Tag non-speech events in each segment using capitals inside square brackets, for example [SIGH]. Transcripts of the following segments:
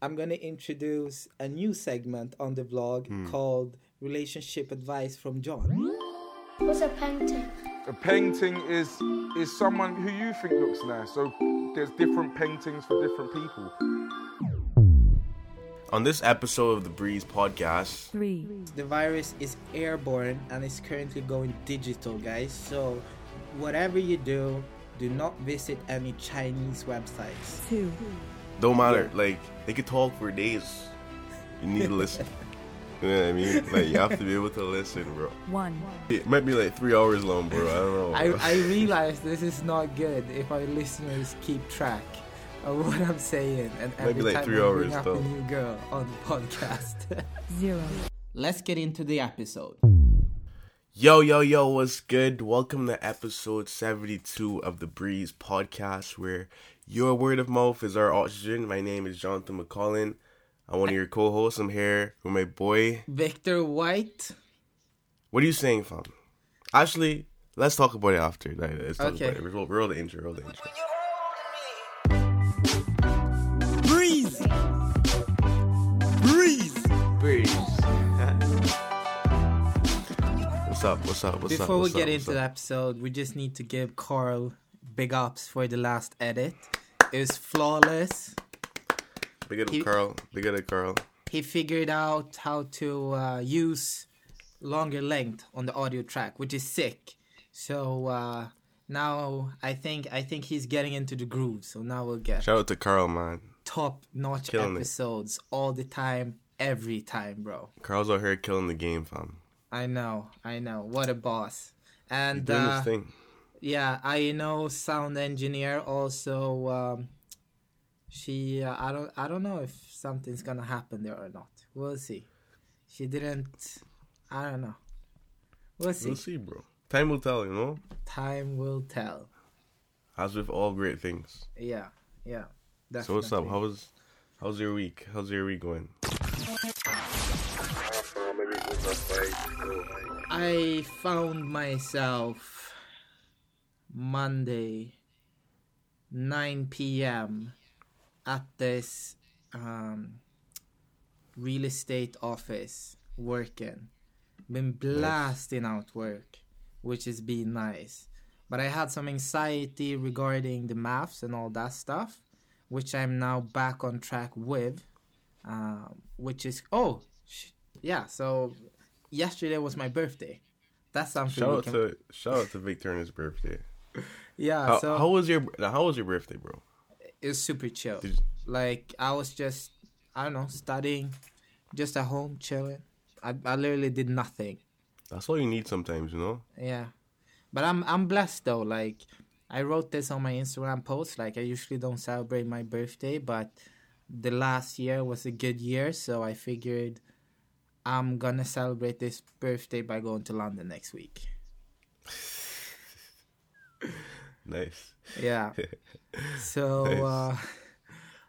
I'm gonna introduce a new segment on the vlog Hmm. called Relationship Advice from Jon. What's a painting? A painting is is someone who you think looks nice. So there's different paintings for different people. On this episode of the Breeze podcast, three, The virus is airborne and is currently going digital, guys. So, whatever you do, do not visit any Chinese websites. two, don't matter. Like they could talk for days. You need to listen. You know what I mean? Like you have to be able to listen, bro. one. It might be like three hours long, bro. I don't know. I. I [LAUGHS] realize this is not good if our listeners keep track of what I'm saying and Might be every like time three I hours, bring up though. a new girl on the podcast. [LAUGHS] Zero. Let's get into the episode. Yo, yo, yo, what's good? Welcome to episode 72 of the Breeze podcast, where your word of mouth is our oxygen. My name is Jonathan McCollin. I'm one of your co hosts. I'm here with my boy. Victor White. What are you saying, fam? Actually, let's talk about it after. Like, let's talk Okay. about it. Roll, roll the intro, roll the intro. Breeze! Breeze! Breeze. what's up? What's up? What's up? Before we get up, into the episode, we just need to give Carl big ups for the last edit. Was flawless. Big up, he- Carl. Big up, Carl. He figured out how to uh, use longer length on the audio track, which is sick. So uh, now I think I think he's getting into the groove. So now we'll get Shout out to Carl, man. top notch Killing it. episodes all the time, every time, bro. Carl's out here killing the game, fam. I know, I know. What a boss. And He's doing uh, his thing. Yeah, I know sound engineer also. Um, she, uh, I don't, I don't know if something's gonna happen there or not. We'll see. She didn't. I don't know. We'll see. We'll see, bro. Time will tell, you know? Time will tell. As with all great things. Yeah, yeah. Definitely. So what's up? How was how's your week? How's your week going? I found myself Monday, 9 p.m. at this um, real estate office working. Been blasting out work, which has been nice. But I had some anxiety regarding the maths and all that stuff, which I'm now back on track with. Um, which is oh, sh- yeah. So yesterday was my birthday. That's something. Shout out can- to shout out to Vic Turner's birthday. [LAUGHS] yeah. How, so how was your how was your birthday, bro? It's super chill. Did Like I was just I don't know studying, just at home chilling. I I literally did nothing. That's all you need sometimes, you know? Yeah, but I'm I'm blessed though. Like I wrote this on my Instagram post. Like I usually don't celebrate my birthday, but the last year was a good year, so I figured I'm gonna celebrate this birthday by going to London next week. [SIGHS] [LAUGHS] Nice. Yeah. [LAUGHS] So, Nice. uh,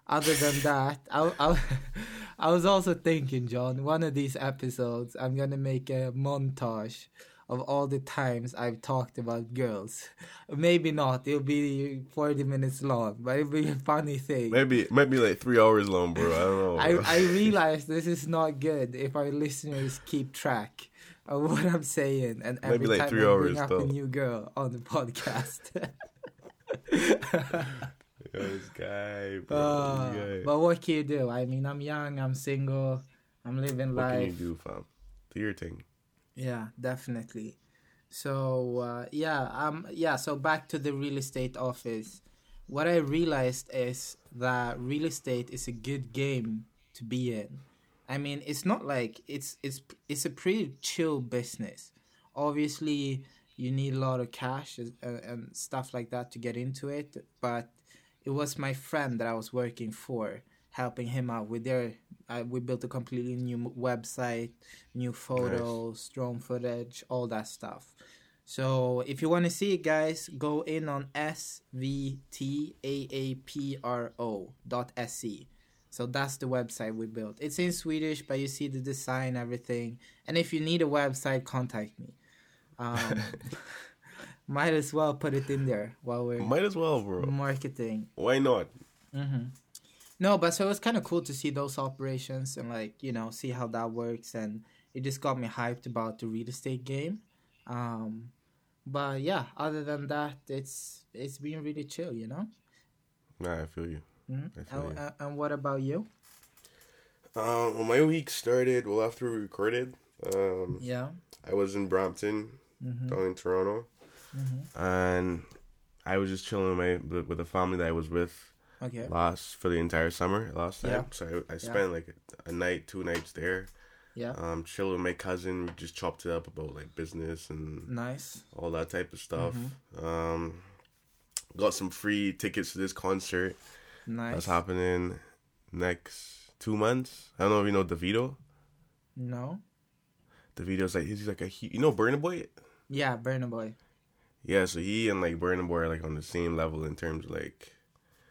other than that, I, I, [LAUGHS] I was also thinking, Jon, one of these episodes, I'm going to make a montage of all the times I've talked about girls. Maybe not, it'll be 40 minutes long, but it'll be a funny thing. Maybe it might be like three hours long, bro. I don't know. I. I [LAUGHS] realize this is not good if our listeners keep track of what I'm saying and Maybe every like time three I bring hours, up though. a new girl on the podcast. [LAUGHS] [LAUGHS] Yo, this guy, bro. Uh, this guy. but what can you do? I mean, I'm young, I'm single, I'm living what can you life. do, fam? Do your thing. Yeah, definitely. So uh, yeah, um, yeah. So back to the real estate office. What I realized is that real estate is a good game to be in. I mean, it's not like it's it's it's a pretty chill business. Obviously, you need a lot of cash and, and stuff like that to get into it, but it was my friend that I was working for, helping him out with their. Uh, we built a completely new website, new photos, drone footage, all that stuff. So if you want to see it, guys, go in on svtaapro dot se. So that's the website we built. It's in Swedish, but you see the design, everything. And if you need a website, contact me. Um, [LAUGHS] might as well put it in there while we're Might as well, bro. marketing. Why not? hmm No, but so it was kind of cool to see those operations and like you know see how that works, and it just got me hyped about the real estate game. Um, but yeah, other than that, it's it's been really chill, you know. Nah, I feel you. Mhm. And, you. and- what about you? Um, well, my week started well after we recorded. Um, Yeah. I was in Brampton, Mm-hmm. down in Toronto, and I was just chilling with my with, the family that I was with Okay. last for the entire summer last time. Yeah. So I, I spent like a, night, two nights there. Yeah. Um, chilling with my cousin, we just chopped it up about like business and Nice. all that type of stuff. Mm-hmm. Um, got some free tickets to this concert Nice. that's happening next two months. I don't know if you know Davido. No. Davido's like he's like a you know Burna Boy. Yeah, Burna Boy. Yeah, so he and like Burna Boy are like on the same level in terms of like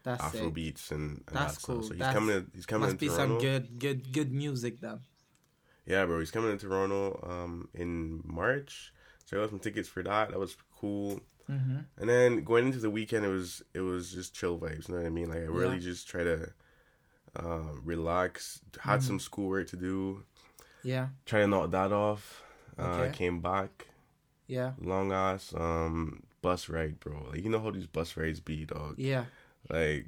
That's Afro beats and, and That's that cool. stuff. So he's That's- coming. To, he's coming Must to be Toronto. some good, good, good music then. Yeah, bro, he's coming to Toronto um in March. So I got some tickets for that. That was cool. Mm-hmm. And then going into the weekend, it was it was just chill vibes. You know what I mean? Like I really Yeah. just try to uh, relax. Had Mm-hmm. some schoolwork to do. Yeah. Try to knock that off. Uh, Came back. Yeah. Long ass um bus ride, bro. Like you know how these bus rides be, dog. Yeah. Like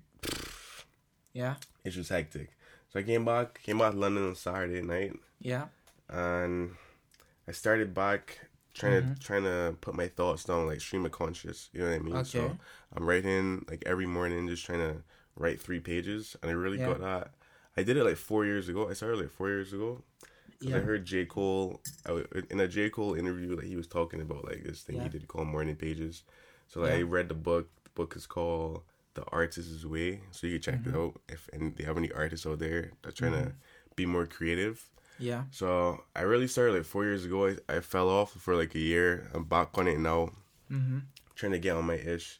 Yeah. it's just hectic. So I came back. Came back to London on Saturday night. Yeah. and I started back trying Mm-hmm. to trying to put my thoughts down like stream of conscious. You know what I mean? So I'm writing like every morning, just trying to write three pages, and I really Yeah. got that. I did it like four years ago. I started like four years ago. Yeah. I heard J Cole I in a J Cole interview that he was talking about like this thing Yeah. he did called Morning Pages. So like, Yeah. I read the book. The book is called The Artist's Way. So you can check Mm-hmm. it out if and they have any artists out there that's trying to be more creative. Yeah. So I really started like four years ago. I, I fell off for like a year. I'm back on it now. Mm-hmm. Trying to get on my ish.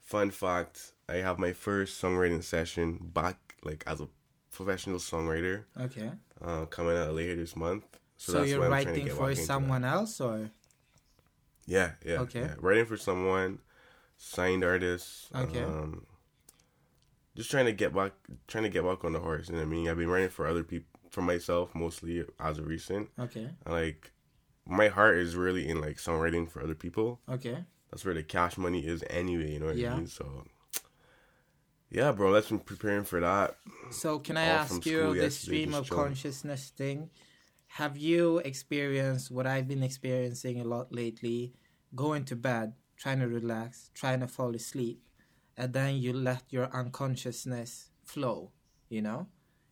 Fun fact: I have my first songwriting session back like as a professional songwriter Okay. uh, coming out later this month. So, that's you're why I'm trying to writing for someone else, or. Yeah, yeah. Okay. yeah. Writing for someone, signed artist. Okay. Um, just trying to get back, trying to get back on the horse. You know what I mean? I've been writing for other people, for myself mostly as of recent. okay, like my heart is really in like songwriting for other people. okay, That's where the cash money is anyway, you know what Yeah. I mean? So yeah, bro, let's been preparing for that. So can I All ask you this stream of chilling. consciousness thing? Have you experienced what I've been experiencing a lot lately? Going to bed, trying to relax, trying to fall asleep, and then you let your unconsciousness flow. You know,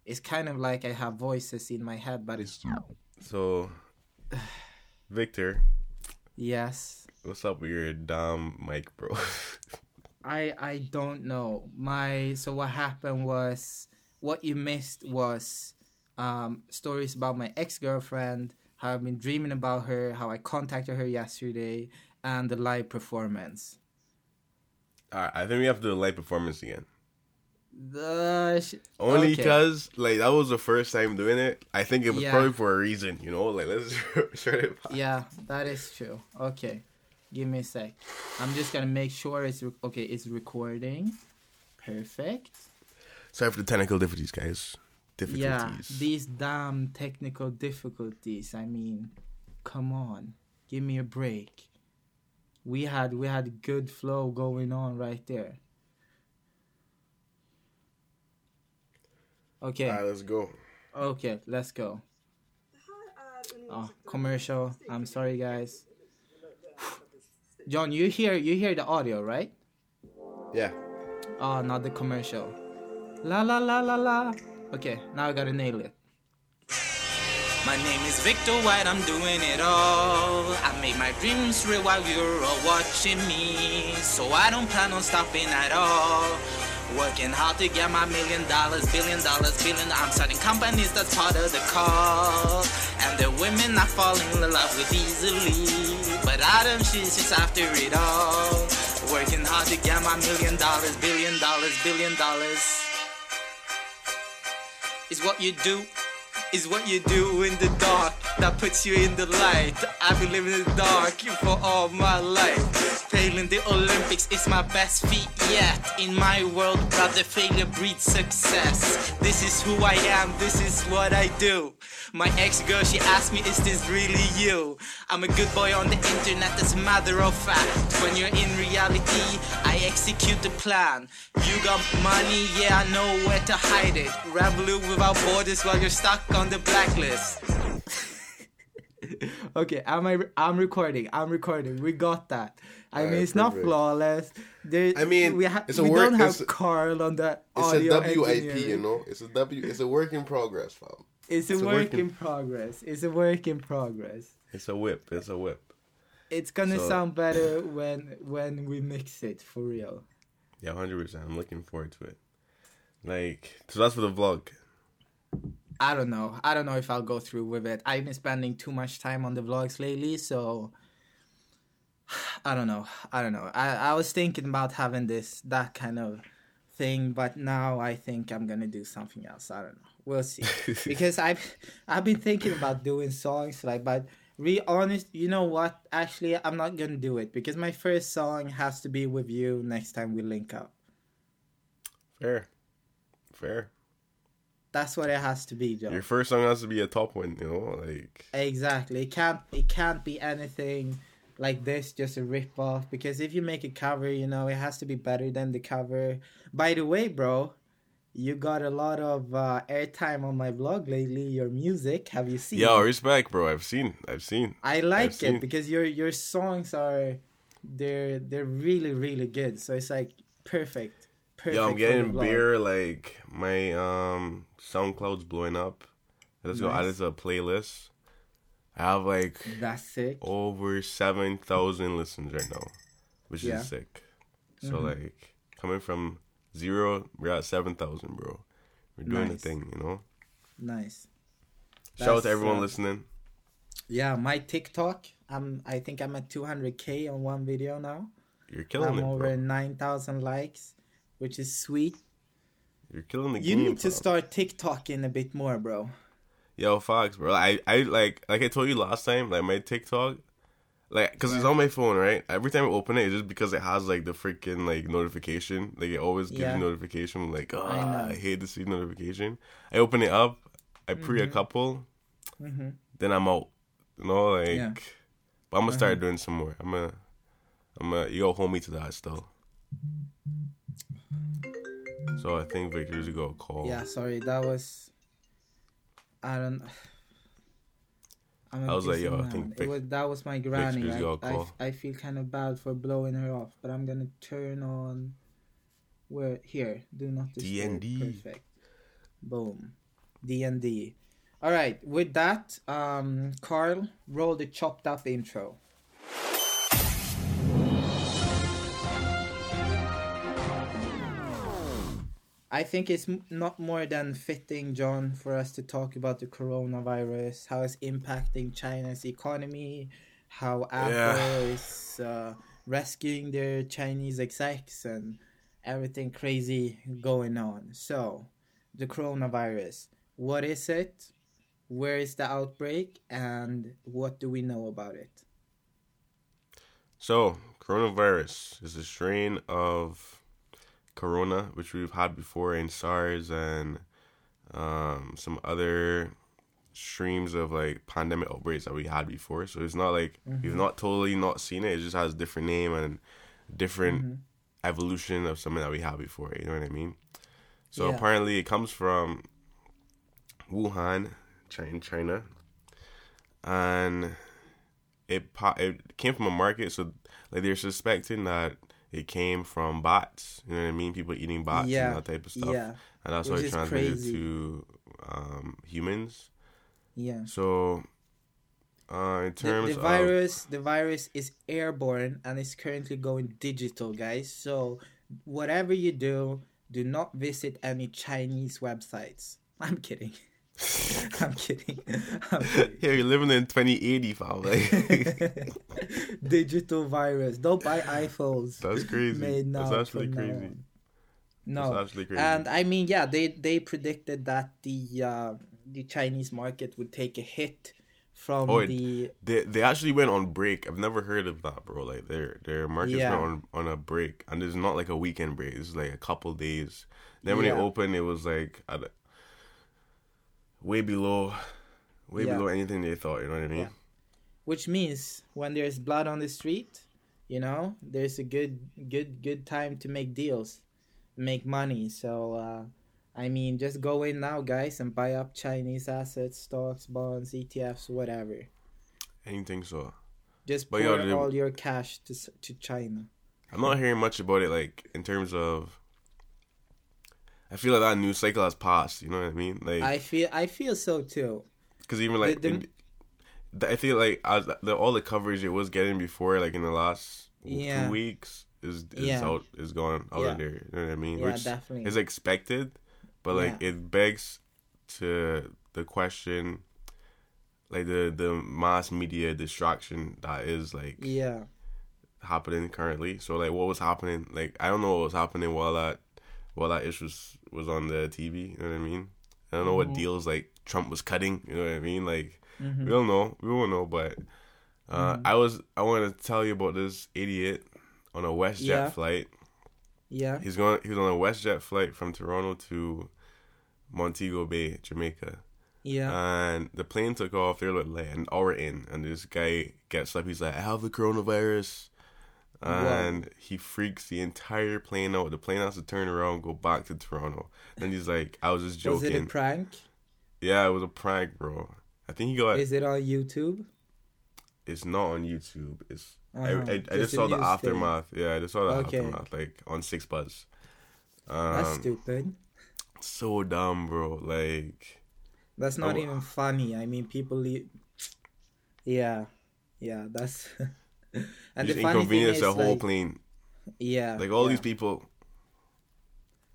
it's kind of like I have voices in my head, but it's So [SIGHS] Victor, yes. what's up with your damn mic, bro? [LAUGHS] I I don't know. My so what happened was what you missed was um stories about my ex girlfriend, how I've been dreaming about her, how I contacted her yesterday, and the live performance. Alright, I think we have to do the live performance again. The sh- Only okay. because like that was the first time doing it. I think it was Yeah. probably for a reason, you know. Like let's [LAUGHS] start it. back. Yeah, that is true. Okay, give me a sec. I'm just gonna make sure it's re- okay. It's recording. Perfect. Sorry for the technical difficulties, guys. Difficulties. Yeah, these damn technical difficulties. I mean, come on, give me a break. We had we had good flow going on right there. Okay, Alright, let's go. okay, let's go. Oh, commercial. I'm sorry, guys. Jon, you hear you hear the audio, right? Yeah. Oh, not the commercial. La la la la la. Okay, now I gotta nail it. My name is Victor White, I'm doing it all. I make my dreams real while you're all watching me. So I don't plan on stopping at all. Working hard to get my million dollars, billion dollars, billion. I'm starting companies, that's part of the call. And the women I fall in love with easily. But don't choose just after it all. Working hard to get my million dollars, billion dollars, billion dollars is what you do, is what you do in the dark that puts you in the light. I've been living in the dark for all my life. Failing the Olympics is my best feat yet. In my world, brother, failure breeds success. This is who I am, this is what I do. My ex girl, she asked me, Is this really you? I'm a good boy on the internet, as a matter of fact. When you're in reality, I execute the plan. You got money, yeah, I know where to hide it. Revolut without borders while you're stuck on the blacklist. [LAUGHS] okay, am I? I'm recording. I'm recording. We got that. I mean, Alright, it's not flawless. There, I mean, we, ha- it's a we work- don't have it's- Carl on the It's audio a WIP, you know. It's a W. It's a work in progress, fam. It's a a work work in- in progress. It's a work in progress. It's a whip. It's a whip. It's gonna So- sound better when when we mix it for real. Yeah, hundred percent. I'm looking forward to it. Like, so that's for the vlog. I don't know. I don't know if I'll go through with it. I've been spending too much time on the vlogs lately, so [SIGHS] I don't know. I don't know. I, I was thinking about having this that kind of thing, but now I think I'm gonna do something else. I don't know. We'll see. [LAUGHS] because I've I've been thinking about doing songs like but be honest, you know what? Actually I'm not gonna do it because my first song has to be with you next time we link up. Fair, fair. That's what it has to be, Joe. Your first song has to be a top one, you know. Like, Exactly. It can't it can't be anything like this, just a rip off. Because if you make a cover, you know, it has to be better than the cover. By the way, bro, you got a lot of uh, airtime on my vlog lately. Your music, have you seen? yo, it? respect, bro. I've seen. I've seen. I like I've it seen. because your your songs are they're they're really really good. So it's like perfect. Perfect. Yo, I'm getting beer. Like my um SoundCloud's blowing up. Let's go add it to a playlist. I have like That's sick. over seven thousand listens right now, which Yeah. is sick. So Mhm. like coming from zero, we're at seven thousand, bro. We're doing Nice. the thing, you know. Nice. Shout out to everyone uh, listening. Yeah, my TikTok. I'm. I think I'm at 200k on one video now. You're killing I'm it, over bro. 9,000 likes, which is sweet. You're killing the You game. need to fam. start TikToking a bit more, bro. Yo, Fox, bro. I, I like, like I told you last time, like my TikTok, like, cause it's on my phone, right? Every time I open it, it's just because it has like the freaking like notification. Like it always gives Yeah. you notification. Like, oh, I ah, I, hate to see notification. I open it up, I pre a mm-hmm. couple, mm-hmm. then I'm out. You know, like, Yeah. but I'm gonna start uh-huh. doing some more. I'm gonna, I'm gonna, you hold me to that still. So I think Victor's got a call. Yeah, sorry, that was. I don't. [SIGHS] I'm I was like, yo, I think it Vic- was, that was my granny. Victor's I, got a I, call. I feel kind of bad for blowing her off, but I'm gonna turn on. Where here? Do not disturb. DND. Perfect. Boom. D and D. All right. With that, um, Carl, roll the chopped up intro. I think it's not more than fitting, Jon, for us to talk about the coronavirus, how it's impacting China's economy, how Apple Yeah. is uh, rescuing their Chinese execs, and everything crazy going on. So, the coronavirus, what is it? Where is the outbreak? And what do we know about it? So, coronavirus is a strain of corona, which we've had before in SARS and um, some other streams of like pandemic outbreaks that we had before. So it's not like we've not totally not seen it. It just has a different name and different evolution of something that we had before. You know what I mean? So Yeah. apparently it comes from Wuhan, China, China, and it it came from a market. So like they're suspecting that it came from bots. You know what I mean? People eating bots Yeah. and that type of stuff. Yeah, and that's Which how it is transmitted crazy. to um, humans. yeah. So uh, in The, terms the of virus, the virus is airborne and is currently going digital, guys. So whatever you do, do not visit any Chinese websites. [LAUGHS] I'm kidding. [LAUGHS] I'm kidding. [LAUGHS] I'm kidding. [LAUGHS] yeah, you're living in 2080, fam. Like digital virus. Don't buy iPhones. that's crazy. Made now That's actually now crazy. No, That's actually crazy. and I mean, yeah, they they predicted that the uh, the Chinese market would take a hit from Oh, it- the They they actually went on break. I've never heard of that, bro. Like their their markets Yeah. went on on a break, and it's not like a weekend break. It's like a couple days. Then when Yeah. they opened, it was like a- way below, way Yeah. below anything they thought. You know what I mean? Yeah. which means when there's blood on the street, you know, there's a good good good time to make deals, make money. So uh I mean, just go in now, guys, and buy up Chinese assets, stocks, bonds, ETFs, whatever. Anything so. Just But pour they- all your cash to to China. I'm not hearing much about it. Like in terms of, I feel like that news cycle has passed. You know what I mean? Like I feel I feel so too. Because even like, The- the- in- I feel like as the, all the coverage it was getting before, like in the last Yeah. two weeks, is is Yeah. out is gone out Yeah. of there. You know what I mean? Yeah, Which definitely. is expected, but like it begs to the question, like the the mass media distraction that is like Yeah. happening currently. So like, what was happening? Like I don't know what was happening while that while that issue was, was on the TV. You know what I mean? I don't know Mm-hmm. what deals like Trump was cutting. You know what I mean? Like Mm-hmm. we don't know. We won't know. But uh, I was I wanted to tell you about this idiot on a WestJet Yeah. flight. Yeah. He's going. He was on a WestJet flight from Toronto to Montego Bay, Jamaica. Yeah. And the plane took off. They're like an hour in, and this guy gets up. He's like, "I have the coronavirus," and he freaks the entire plane out. The plane has to turn around, go back to Toronto. Then he's like, "I was just joking." Was it a prank? yeah, it was a prank, bro. I think he got. Is it on YouTube? It's not on YouTube. It's. Uh-huh. I, I, I Just just saw the news thing. aftermath. Yeah, I just saw the Okay. aftermath, like on 6ixBuzz. That's Um, stupid. so dumb, bro. Like. That's not Oh. even funny. I mean, people. Le- yeah, yeah. That's. [LAUGHS] and just the funny thing inconvenience is, the whole like, plane. yeah, Like all yeah. these people.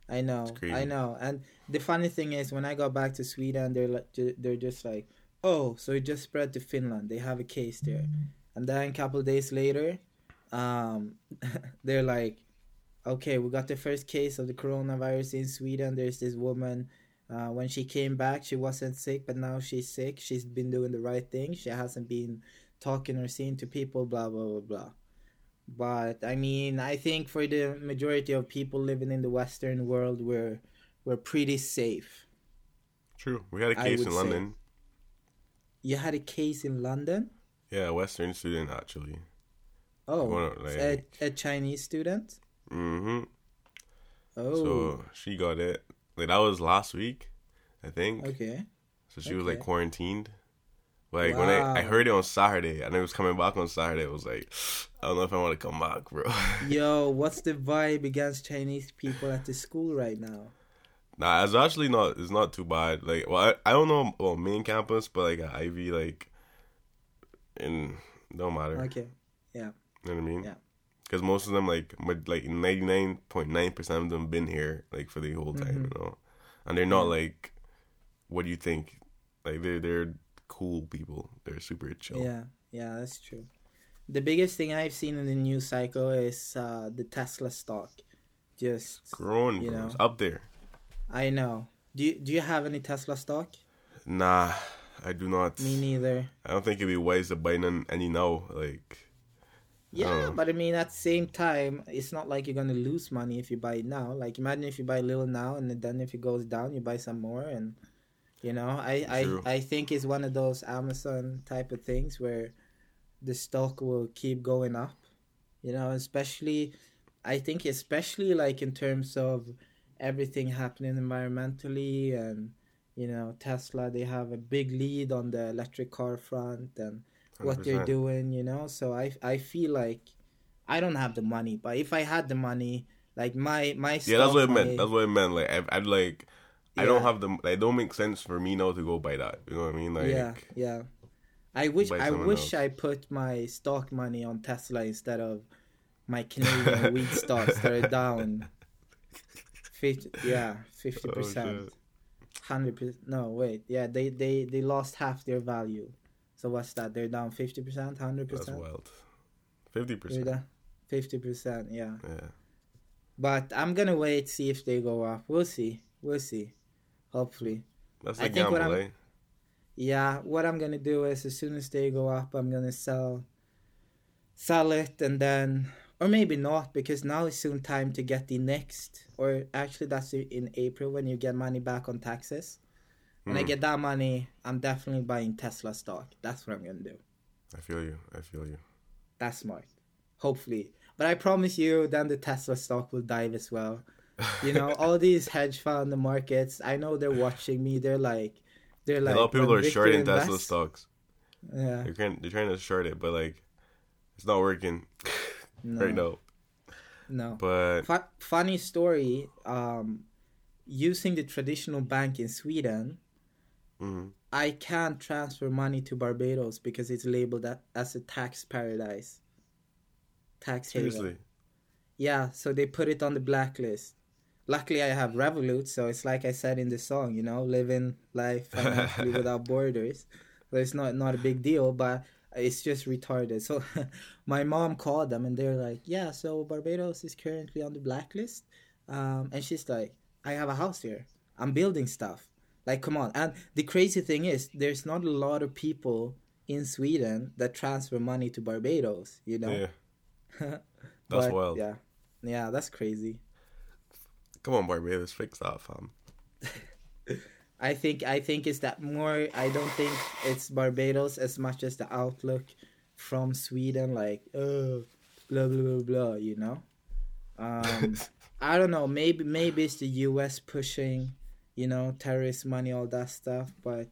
I know. I know. And the funny thing is, when I got back to Sweden, they're like, they're just like, oh, so it just spread to Finland. They have a case there, and then a couple of days later, um, [LAUGHS] they're like, okay, we got the first case of the coronavirus in Sweden. There's this woman. Uh, when she came back, she wasn't sick, but now she's sick. She's been doing the right thing. She hasn't been talking or seeing to people. Blah blah blah blah. But I mean, I think for the majority of people living in the Western world, we're we're pretty safe. True. We had a case in say. London. You had a case in London. Yeah, a Western student actually. Oh, a, like- a Chinese student. Mm hmm Oh, So she got it. Like that was last week, I think. okay. So she was like quarantined. Like when I, I heard it on Saturday and it was coming back on Saturday, it was like, I don't know if I want to come back, bro. [LAUGHS] Yo, what's the vibe against Chinese people at the school right now? nah, it's actually not. It's not too bad. Like, well, I, I don't know well main campus, but like at Ivey, like, and don't matter. Okay. Yeah. You know what I mean? Yeah. Because most of them, like, like ninety nine point nine percent of them been here like for the whole time, Mm-hmm. you know, and they're not like, what do you think? Like they're they're cool people. They're super chill. Yeah, yeah, that's true. The biggest thing I've seen in the news cycle is uh, the Tesla stock. Just, Growing, You know. Up there. I know. Do you, do you have any Tesla stock? Nah, I do not. Me neither. I don't think it'd be wise to buy none any now. Like, Yeah, Oh. but I mean, at the same time, it's not like you're gonna lose money if you buy it now. Like, imagine if you buy a little now, and then if it goes down, you buy some more, and you know, I True. I I think it's one of those Amazon type of things where the stock will keep going up. You know, especially, I think especially like in terms of everything happening environmentally and you know Tesla they have a big lead on the electric car front and what they're doing, you know. So I I feel like I don't have the money, but if I had the money, like my my yeah, that's what it meant. That's what it meant. Like, I, I'd like, I don't have the. Like, it don't make sense for me now to go buy that. You know what I mean? Like, yeah, yeah. I wish I wish else. I put my stock money on Tesla instead of my Canadian [LAUGHS] wheat stocks that are down. 50, yeah, fifty oh, percent, hundred percent. No, wait, yeah, they they they lost half their value. So what's that? They're down fifty percent, hundred percent. that's wild. Fifty percent. fifty percent. Yeah. Yeah. But I'm gonna wait see if they go up. We'll see. We'll see. Hopefully. That's I like think what gamble, I'm- eh? yeah, what I'm gonna do is as soon as they go up, I'm gonna sell, sell it, and then or maybe not because now is soon time to get the next. Or actually, that's in April when you get money back on taxes. When I Mm. get that money, I'm definitely buying Tesla stock. That's what I'm gonna do. I feel you. I feel you. That's smart. Hopefully. But I promise you, then the Tesla stock will dive as well. [LAUGHS] You know, all these hedge fund the markets, I know they're watching me. They're like, they're like, a lot of people are Victor shorting Tesla stocks. Yeah. They're trying, they're trying to short it, but like, it's not working [LAUGHS] No. right now. No. But Fu- funny story. Um, using the traditional bank in Sweden, mhm. I can't transfer money to Barbados because it's labeled as a tax paradise. Tax haven. seriously, Yeah, so they put it on the blacklist. Luckily, I have Revolut, so it's like I said in the song, you know, living life financially [LAUGHS] without borders. So it's not not a big deal, but it's just retarded. So [LAUGHS] my mom called them, and they're like, "Yeah, so Barbados is currently on the blacklist," um, and she's like, "I have a house here. I'm building stuff. Like, come on!" And the crazy thing is, there's not a lot of people in Sweden that transfer money to Barbados. You know, yeah, [LAUGHS] that's But, wild. Yeah, yeah, that's crazy. Come on, Barbados, fix that, fam. [LAUGHS] I think I think it's that more. I don't think it's Barbados as much as the outlook from Sweden, like oh, blah blah blah blah. You know, um, [LAUGHS] I don't know. Maybe maybe it's the U.S. pushing, you know, terrorist money, all that stuff. But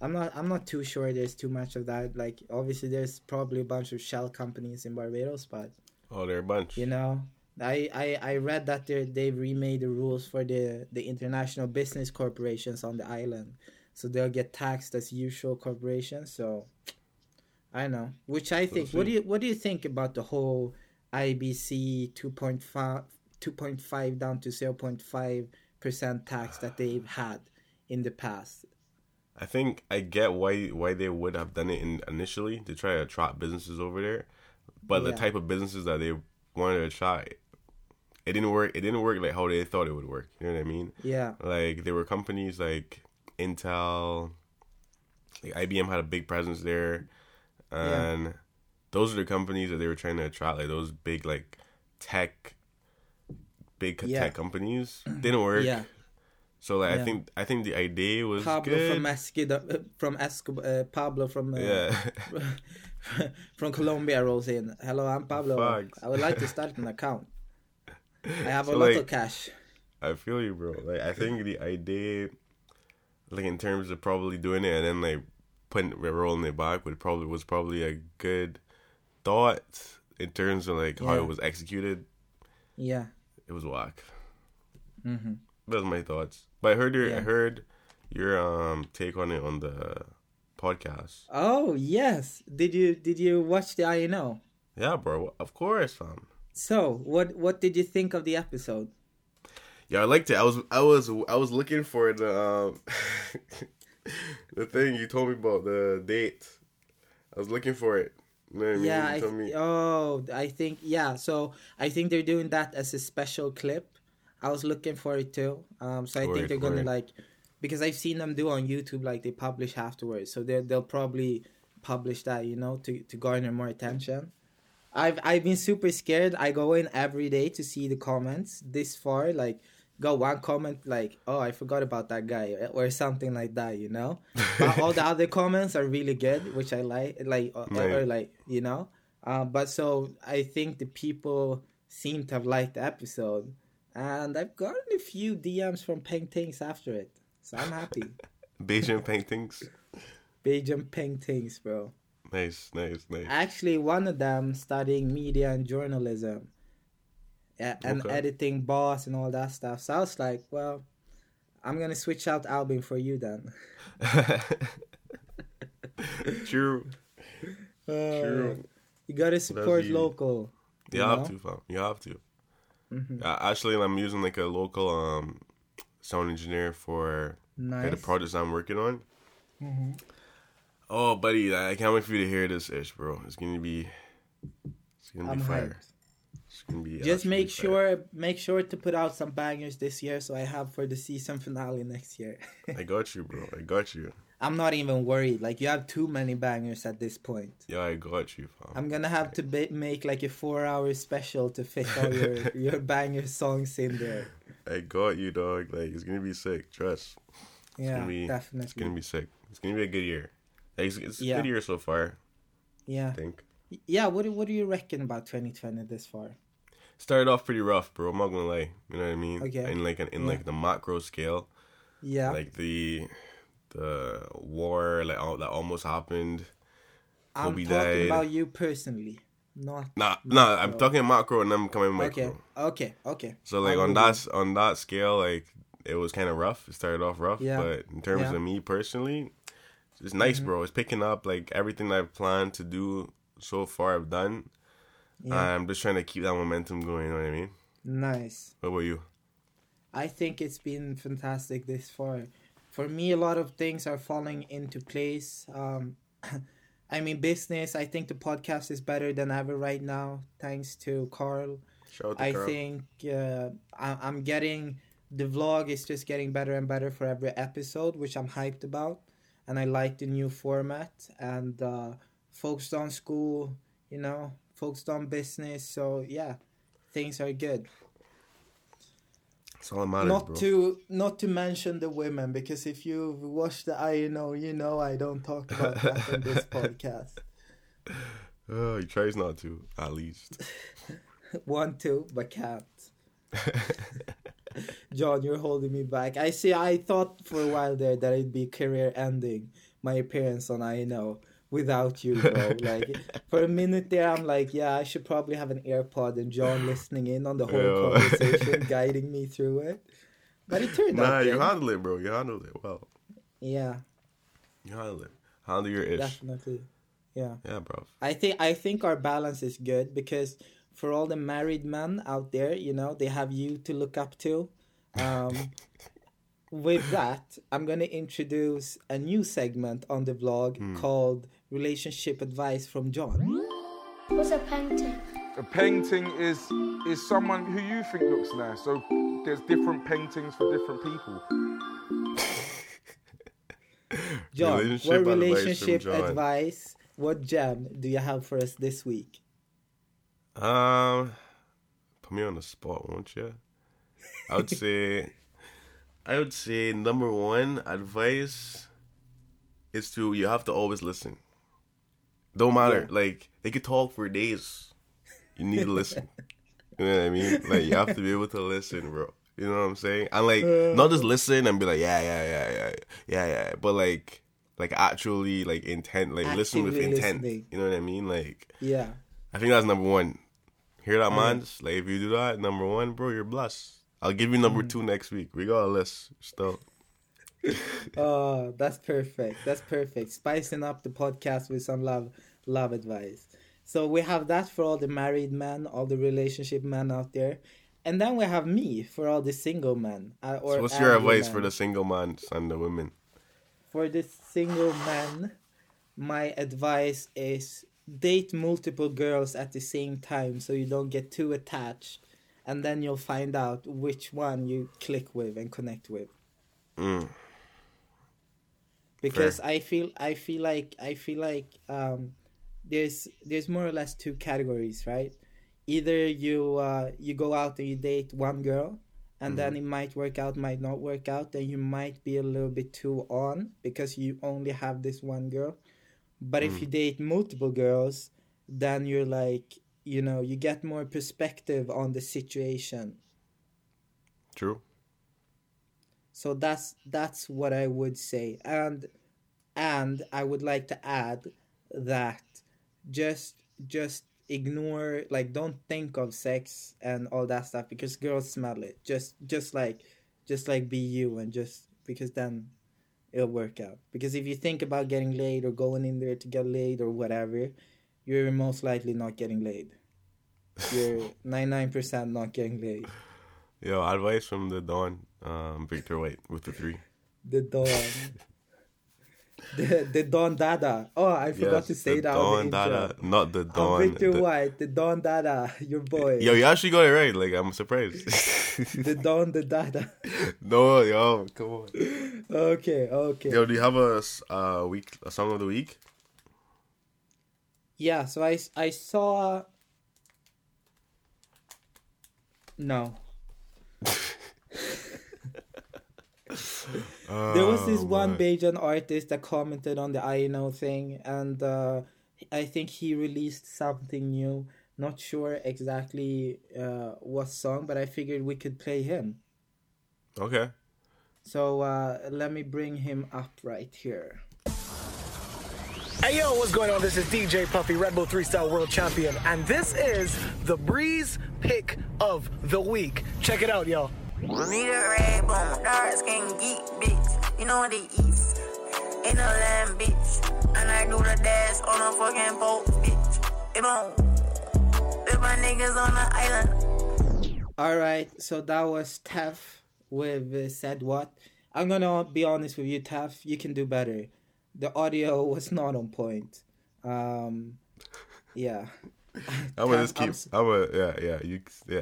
I'm not. I'm not too sure. There's too much of that. Like obviously, there's probably a bunch of shell companies in Barbados, but oh, they're a bunch. you know I, I, I read that they they've remade the rules for the, the international business corporations on the island. So they'll get taxed as usual corporations so i don't know. Which i think what do you what do you think about the whole ibc 2.5 2.5 down to 0.5 percent tax that they've had in the past? I think I get why why they would have done it in, initially to try to attract businesses over there, but the type of businesses that they wanted to attract, it didn't work. It didn't work like how they thought it would work. You know what I mean? yeah Like there were companies like Intel, like IBM had a big presence there, and those are the companies that they were trying to attract. Like those big like tech, big Yeah. tech companies didn't work. yeah So like Yeah. I think I think the idea was pablo good. from Escobar, from Escobar, uh, pablo from uh, yeah. [LAUGHS] from Colombia rolls in. Hello, I'm Pablo. Facts. I would like to start an account. I have a So, lot like- of cash. I feel you, bro. Like I think the idea, like in terms of probably doing it and then like putting rolling it back, would probably was probably a good thought in terms of like how it was executed. Yeah. It was whack. hmm Those are my thoughts. But I heard your I heard your um take on it on the podcast. Oh yes. Did you did you watch the I know? Yeah, bro. Of course, fam. So what what did you think of the episode? Yeah, I liked it. I was I was I was looking for the um [LAUGHS] the thing you told me about the date. I was looking for it. You know I mean? Yeah, I th- oh, I think yeah. So I think they're doing that as a special clip. I was looking for it too. Um, so I think they're gonna like because I've seen them do on YouTube like they publish afterwards. So they they'll probably publish that you know to to garner more attention. I've I've been super scared. I go in every day to see the comments this far. Like go one comment like oh I forgot about that guy or something like that. You know. [LAUGHS] but all the other comments are really good, which I like. Like or, or like you know. Uh, but so I think the people seem to have liked the episode, and I've gotten a few DMs from paintings after it, so I'm happy. [LAUGHS] Beijing paintings. Beijing paintings, bro. Nice, nice, nice. Actually, one of them studying media and journalism, and Okay. editing boss and all that stuff. So I was like, well, I'm gonna switch out Albin for you then. [LAUGHS] True. Uh, True. You gotta support local. You you have know? to, fam. You have to. Mhm. Uh, actually, I'm using like a local um sound engineer for like, the projects I'm working on. Mhm. Oh, buddy, I can't wait for you to hear this ish, bro. It's gonna be, it's gonna I'm be fire. hyped. It's gonna be Just make absolutely fire. sure make sure to put out some bangers this year so I have for the season finale next year. I got you, bro. I got you. [LAUGHS] I'm not even worried. Like you have too many bangers at this point. Yeah, I got you, fam. I'm gonna have to ba- make like a four-hour special to fit all your [LAUGHS] your banger songs in there. I got you, dog. Like it's gonna be sick. Trust. Yeah, gonna be- definitely. It's gonna be sick. It's gonna be a good year. It's it's a Yeah. good year so far. yeah, I think. yeah. What do what do you reckon about 2020 this far? Started off pretty rough, bro. I'm not gonna lie. You know what I mean? Okay. In like an, in Yeah. like the macro scale, Yeah, like the the war like all, that almost happened. I'm talking died. about you personally, not. Nah, nah. I'm talking macro and I'm coming micro. Okay, okay, okay. So like I'm on that on that scale, like it was kind of rough. It started off rough, Yeah. but in terms Yeah. Of me personally, it's nice, bro. It's picking up. Like everything I've planned to do so far, I've done. Yeah. I'm just trying to keep that momentum going. You know what I mean? Nice. What about you? I think it's been fantastic this far. For me, a lot of things are falling into place. Um, [COUGHS] I mean, business. I think the podcast is better than ever right now, thanks to Carl. Shout out to I Carl. think uh, I- I'm getting the vlog is just getting better and better for every episode, which I'm hyped about, and I like the new format and uh, focused on school. You know, focused on business. So yeah, things are good. That's all that matters, not bro. to not to mention the women because if you've watched the I know you know I don't talk about that on this [LAUGHS] podcast. Oh, he tries not to, at least. [LAUGHS] Want to but can't. [LAUGHS] Jon, you're holding me back. I see. I thought for a while there that it'd be career ending my appearance on I know without you, bro. [LAUGHS] like for a minute there, I'm like, yeah, I should probably have an AirPod and Jon [LAUGHS] listening in on the whole Yo. conversation, [LAUGHS] guiding me through it. But it turned nah, out Nah, you good. handle it, bro. You handled it well. Yeah, You handled it. Handle your ish. definitely. Yeah. Yeah, bro. I think I think our balance is good because for all the married men out there, you know, they have you to look up to. Um, with that, I'm gonna introduce a new segment on the vlog called "Relationship Advice from Jon." What's a painting? A painting is is someone who you think looks nice. So there's different paintings for different people. [LAUGHS] Jon, Relationship what relationship Jon. advice, what gem do you have for us this week? Um, put me on the spot, won't you? I would say, I would say number one advice is to you have to always listen. Don't matter, like they could talk for days. You need to listen. you know what I mean? Like you have to be able to listen, bro. You know what I'm saying? And like uh. not just listen and be like yeah yeah yeah yeah yeah yeah, but like like actually like intent, like listen with intent. listening. You know what I mean? Like Yeah, I think that's number one. Hear that, uh-huh. man? Just, Like, if you do that, number one, bro, you're blessed. I'll give you number two next week. We got a list still. [LAUGHS] Oh, that's perfect. That's perfect. Spicing up the podcast with some love love advice. So we have that for all the married men, all the relationship men out there. And then we have me for all the single men. Uh, or So what's your advice for the single man and the women? For the single men, my advice is date multiple girls at the same time so you don't get too attached. And then you'll find out which one you click with and connect with. Mm. because I feel I feel like I feel like um, there's there's more or less two categories, right? Either you uh, you go out and you date one girl, and then it might work out, might not work out, then you might be a little bit too on because you only have this one girl. But if you date multiple girls, then you're like you know you get more perspective on the situation. True. So that's that's what I would say. And and I would like to add that just just ignore like don't think of sex and all that stuff because girls smell it. Just just like just like be you and just because then it'll work out. Because if you think about getting laid or going in there to get laid or whatever, you're most likely not getting laid. You're 99% not getting laid. Yo, advice from the Don, um, Victor White with the three. The Don. the the Don Dada. Oh, I forgot Yes, to say the that on the Don intro. Dada, not the Oh, Don. Victor the- White, the Don Dada, your boy. Yo, you actually got it right. Like I'm surprised. [LAUGHS] The Don the Dada. no, yo, come on. Okay, okay. Yo, do you have a uh, week, a song of the week? Yeah, so I I saw. No. [LAUGHS] There was this Oh, one. Bajan artist that commented on the I know thing, and uh, I think he released something new. Not sure exactly uh, what song, but I figured we could play him. Okay. So uh, let me bring him up right here. Hey yo, what's going on? This is DJ Puffy, Red Bull 3Style World Champion, and this is the Breeze Pick of the Week. Check it out, y'all. Me the red bone, dark skin geek, bitch. You know what they eat. Ain't no lamb, bitch. And I do the dash on a fucking boat, bitch. It on. If my niggas on the island. All right, so that was TEV with uh, said what. I'm gonna be honest with you, TEV. You can do better. The audio [LAUGHS] was not on point. Um, yeah, [LAUGHS] I'm just keep. I'm, gonna, yeah, yeah, you, yeah.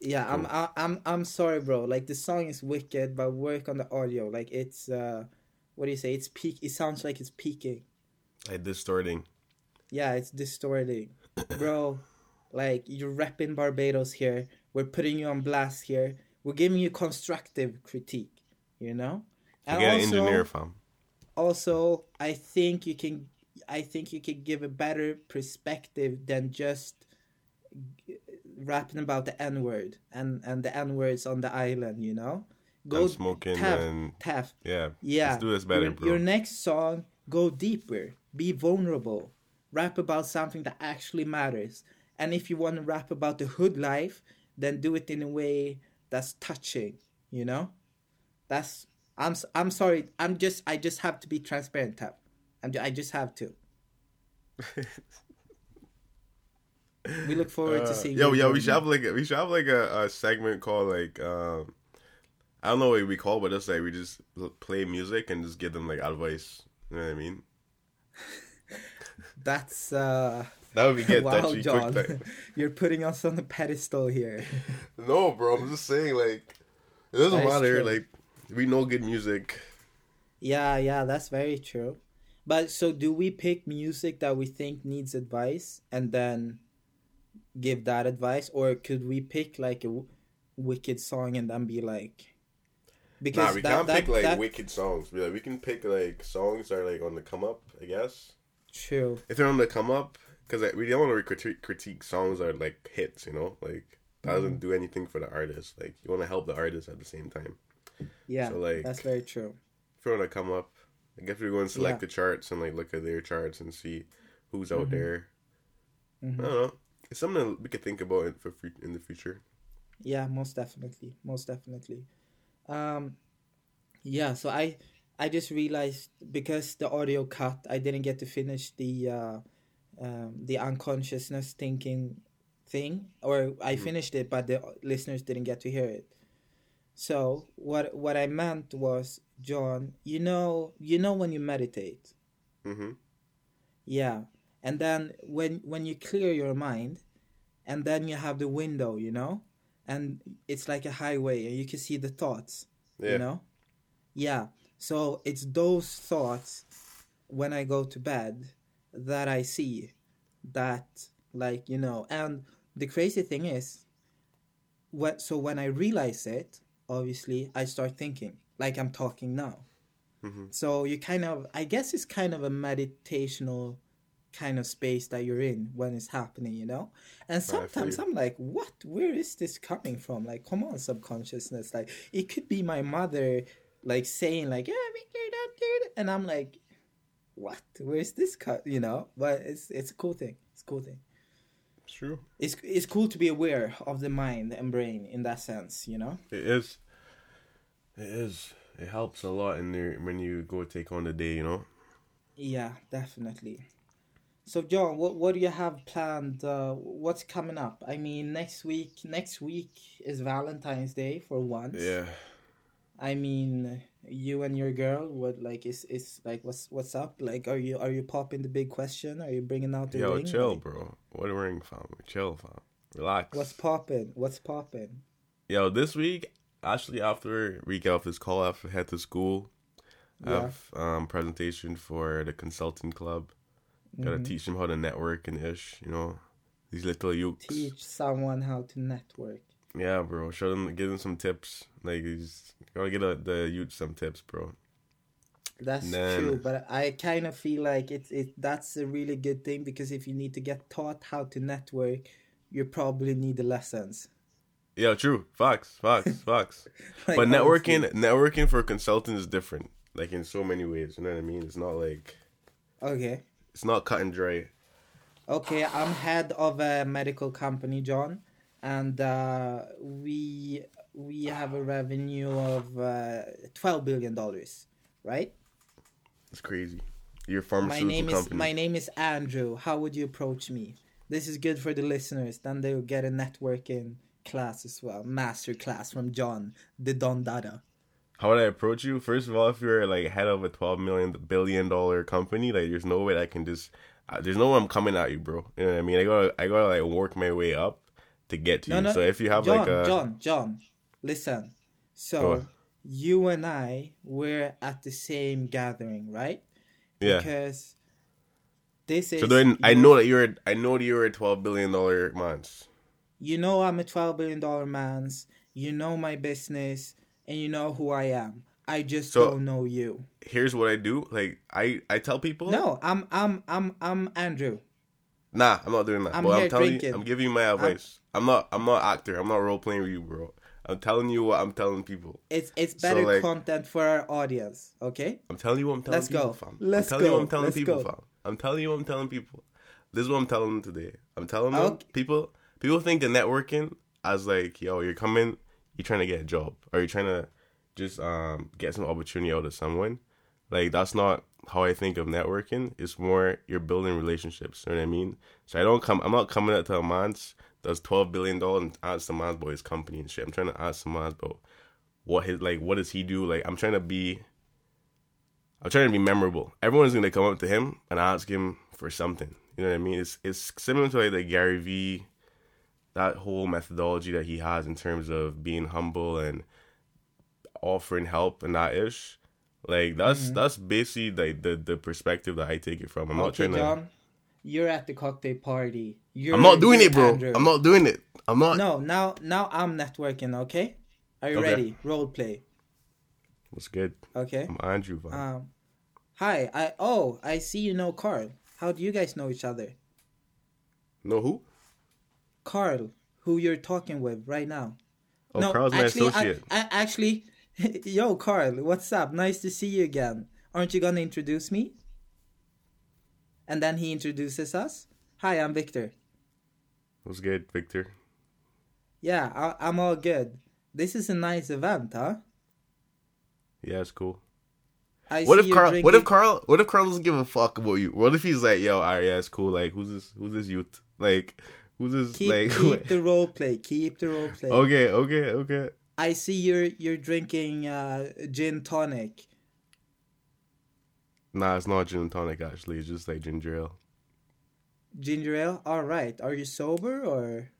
yeah. I'm I, I'm I'm sorry, bro. Like the song is wicked, but work on the audio. Like it's uh, what do you say? It's peak. It sounds like it's peaking. Like distorting. Yeah, it's distorting, [COUGHS] bro. Like you're repping Barbados here. We're putting you on blast here. We're giving you constructive critique. You know. And You get an engineer, fam. Also i think you can i think you can give a better perspective than just g- rapping about the n word and and the n words on the island you know And smoking Tav, and- Tav. Yeah. yeah Let's do this better, your, bro. your next song go deeper be vulnerable rap about something that actually matters and if you want to rap about the hood life then do it in a way that's touching you know that's i'm i'm sorry i'm just i just have to be transparent Tab. I'm, i just have to we look forward to Uh, seeing yo, you yo, we should have like a, we should have like a, a segment called like um, I don't know what we call, but it's like we just play music and just give them like advice. You know what I mean? [LAUGHS] that's uh That would be good. wow touchy, Jon quick. [LAUGHS] you're putting us on the pedestal here [LAUGHS] no, bro, I'm just saying like it doesn't That matter. Like we know good music. Yeah, yeah, that's very true. But so do we pick music that we think needs advice and then give that advice or could we pick like a w- wicked song and then be like Nah, we that- can't that- pick like that- wicked songs. We, like, we can pick like songs that are like on the come up. I guess true. if they're on the come up, because like, we don't want to critique, critique songs that are like hits. You know, like that doesn't Mm-hmm. do anything for the artist. Like you want to help the artist at the same time. Yeah. So, like- that's very true. if you want to come up, I guess we go and select Yeah. the charts and like look at their charts and see who's out Mm-hmm. there. I don't know. It's something that we could think about in, for in the future. Yeah, most definitely. Most definitely. Um yeah, so I I just realized because the audio cut, I didn't get to finish the uh um the unconsciousness thinking thing or I finished it but the listeners didn't get to hear it. So, what what I meant was Jon, you know, you know when you meditate. Mm-hmm. Yeah. And then when when you clear your mind and then you have the window, you know? And it's like a highway and you can see the thoughts, Yeah. you know? Yeah. So it's those thoughts when I go to bed that I see that like, you know, and the crazy thing is what so when I realize it, obviously I start thinking like I'm talking now. So you kind of, I guess it's kind of a meditational kind of space that you're in when it's happening, you know? And sometimes. I'm like, what? Where is this coming from? Like, come on, subconsciousness. Like, it could be my mother, like, saying, like, yeah, Victor, that. And I'm like, what? Where's this cut? You know? But it's it's a cool thing. It's a cool thing. It's true. It's it's cool to be aware of the mind and brain in that sense, you know? It is. It is. It helps a lot in there when you go take on the day. You know. Yeah, definitely. So, Jon, what what do you have planned? Uh, what's coming up? I mean, next week. Next week is Valentine's Day for once. Yeah. I mean, you and your girl. What like is is like what's what's up? Like, are you are you popping the big question? Are you bringing out the Yo, ring? chill, Like, bro. What a ring, fam. Chill, fam. Relax. What's popping? What's popping? Yo, this week, actually, after we get off this call, I have to head to school. I have um presentation for the consulting club. Gotta Mm-hmm. teach them how to network and ish. You know, these little yukes. Teach someone how to network. Yeah, bro. Show them, give them some tips. Like, these, gotta get a, the youth some tips, bro. That's Then- true, but I kind of feel like it's it. That's a really good thing because if you need to get taught how to network, you probably need the lessons. Yeah, true. Facts, facts, [LAUGHS] facts. Like, but networking, honestly. networking for consultants is different. Like in so many ways. You know what I mean? It's not like Okay. it's not cut and dry. Okay, I'm head of a medical company, Jon, and uh, we we have a revenue of uh, twelve billion dollars, right? It's crazy. You're a My pharmaceutical name is my name is Andrew. How would you approach me? This is good for the listeners. Then they'll get a networking class as well, master class from Jon, the Don Dada. How would I approach you? First of all, if you're like head of a twelve million billion dollar company, like there's no way that I can just. Uh, there's no way I'm coming at you, bro. You know what I mean? I gotta, I gotta like work my way up to get to No, you. no. So if you have Jon, like a, Jon, Jon, listen. So you and I were at the same gathering, right? yeah. Because this is So then I know that you're, I know that you're a twelve billion dollar man. you know I'm a twelve billion dollar man's. You know my business, and you know who I am. I just So- don't know you. Here's what I do. Like I, I tell people. No, I'm I'm I'm I'm Andrew. Nah, I'm not doing that. I'm but here I'm telling drinking. you, I'm giving you my advice. I'm, not, I'm not actor. I'm not role playing with you, bro. I'm telling you what I'm telling people. It's it's So, better like- content for our audience. Okay. I'm telling you what I'm telling Let's people, go. fam. Let's I'm telling you what I'm telling Let's people, go. fam. I'm telling you what I'm telling people. This is what I'm telling them today. I'm telling them Okay. people. People think the networking as like, yo, you're coming, you're trying to get a job, or you're trying to just um get some opportunity out of someone. Like that's not how I think of networking. It's more you're building relationships. You know what I mean? So I don't come. I'm not coming out to a man's does twelve billion dollars and ask the man's about his company and shit. I'm trying to ask the man's about what his like. What does he do? Like I'm trying to be. I'm trying to be memorable. Everyone's gonna come up to him and ask him for something. You know what I mean? It's it's similar to like the Gary V, that whole methodology that he has in terms of being humble and offering help and that ish. Like that's that's basically like the the perspective that I take it from. I'm not okay, trying to. Jon. You're at the cocktail party. You're, I'm not doing it, bro. Andrew. I'm not doing it. I'm not. No, now now I'm networking. Okay. Are you Okay. ready? Role play. What's good? Okay. I'm Andrew. fam. Um, hi. I oh I see you know Carl. How do you guys know each other? know who? Carl, who you're talking with right now. Oh, Carl's my associate. I, I, actually, [LAUGHS] yo, Carl, what's up? Nice to see you again. Aren't you gonna introduce me? And then he introduces us. Hi, I'm Victor. What's good, Victor? Yeah, I, I'm all good. This is a nice event, huh? Yeah, it's cool. I What if Carl? What if Carl? What if Carl doesn't give a fuck about you? What if he's like, yo, alright, yeah, it's cool. Like, who's this? Who's this youth? Like, who's this? Keep, like, keep [LAUGHS] the role play. Keep the role play. okay, okay, okay. I see you're you're drinking uh, gin tonic. Nah, it's not gin tonic. Actually, it's just like ginger ale. Ginger ale. All right. Are you sober or?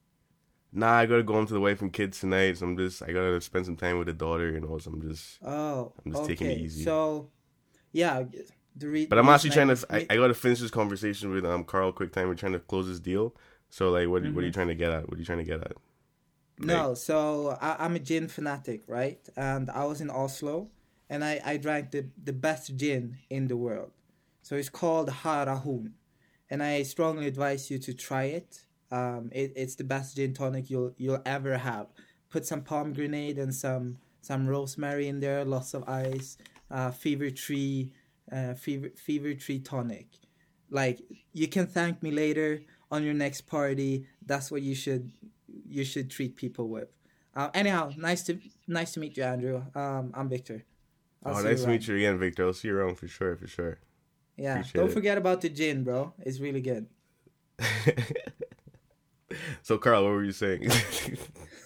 Nah, I gotta go home to the wife and kids tonight. So I'm just, I gotta spend some time with the daughter. You know, so I'm just. Oh, I'm just okay. taking it easy. So, yeah, the re- But I'm actually trying to. I- I, gotta finish this conversation with um Carl quick time. We're trying to close this deal. So like, what what Mm-hmm. are you trying to get at? What are you trying to get at? No, so I, I'm a gin fanatic, right? And I was in Oslo, and I, I drank the, the best gin in the world. So it's called Harahorn, and I strongly advise you to try it. Um, it, it's the best gin tonic you'll you'll ever have. Put some pomegranate and some some rosemary in there, lots of ice, uh, fever tree, uh, fever fever tree tonic. Like you can thank me later on your next party. That's what you should you should treat people with. Uh, anyhow, nice to nice to meet you, Andrew. Um, I'm Victor. I'll oh, nice to meet you again, Victor. I'll see you around for sure, for sure. Yeah, Appreciate don't it. forget about the gin, bro. It's really good. [LAUGHS] so, Carl, what were you saying? [LAUGHS]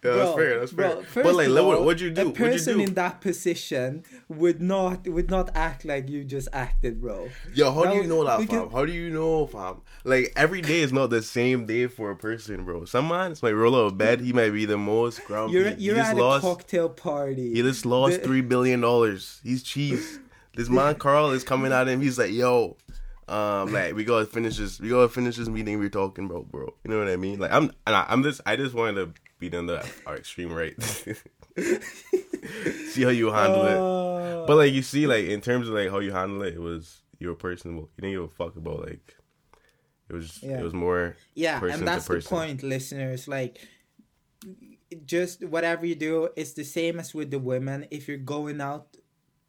[LAUGHS] Yeah, that's fair. That's fair. Bro, but like, of look, what, all, what'd you do? A person do? in that position would not would not act like you just acted, bro. Yo, how do you know that, because- fam? How do you know, fam? Like every day is not the same day for a person, bro. Some man might roll out of bed. He might be the most grumpy. You're you're just at lost. a cocktail party. He just lost The- three billion dollars. He's cheese. This man [LAUGHS] Carl is coming at him. He's like, yo, um, like we gotta finish this. We gotta finish this meeting we're talking about, bro. You know what I mean? Like I'm, and I, I'm just, I just wanted to be on the our extreme right. [LAUGHS] see how you handle it. Uh, But like you see, like in terms of like how you handle it, it was you were personable. You didn't give a fuck about like it was. Yeah. It was more. yeah, and that's the point, listeners. Like, just whatever you do, it's the same as with the women. If you're going out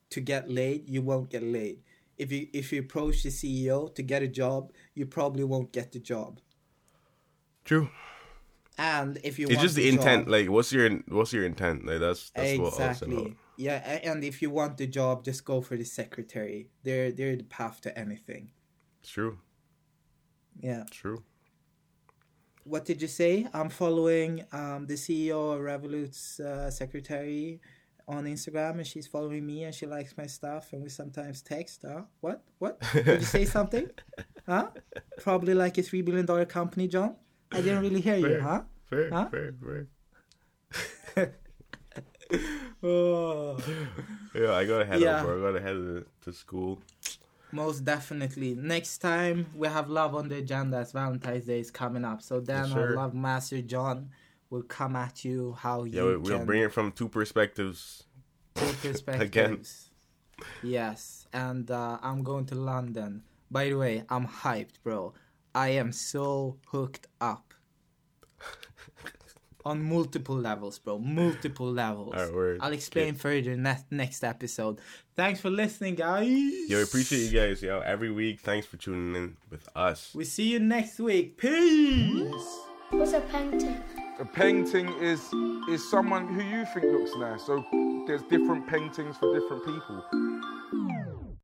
to get laid, you won't get laid. If you if you approach the CEO to get a job, you probably won't get the job. True. And if you It's want just the job- intent. Like, what's your what's your intent? Like that's that's what all it's about. exactly. Yeah, and if you want the job, just go for the secretary. They're they're the path to anything. It's true. Yeah. True. What did you say? I'm following um, the CEO of Revolut's uh, secretary on Instagram, and she's following me, and she likes my stuff, and we sometimes text. Huh? What? What? Did you say [LAUGHS] something? Huh? Probably like a three billion dollar company, Jon. I didn't really hear you, Fair. huh? Fair. Huh? Fair. Fair. [LAUGHS] Oh. Yeah, I gotta head Yeah. bro. I gotta head to, to school. Most definitely. Next time we have love on the agenda as Valentine's Day is coming up. So then Yes, our love master Jon will come at you how Yeah, you we, we'll can bring it from two perspectives. two [LAUGHS] perspectives. Again. Yes, and uh, I'm going to London. By the way, I'm hyped, bro. I am so hooked up. [LAUGHS] On multiple levels, bro. Multiple levels. Alright, word. I'll explain further ne- next episode. Thanks for listening, guys. Yo, we appreciate you guys, yo. Every week, thanks for tuning in with us. We see you next week. Peace. What's a painting? A painting is is someone who you think looks nice. So there's different paintings for different people.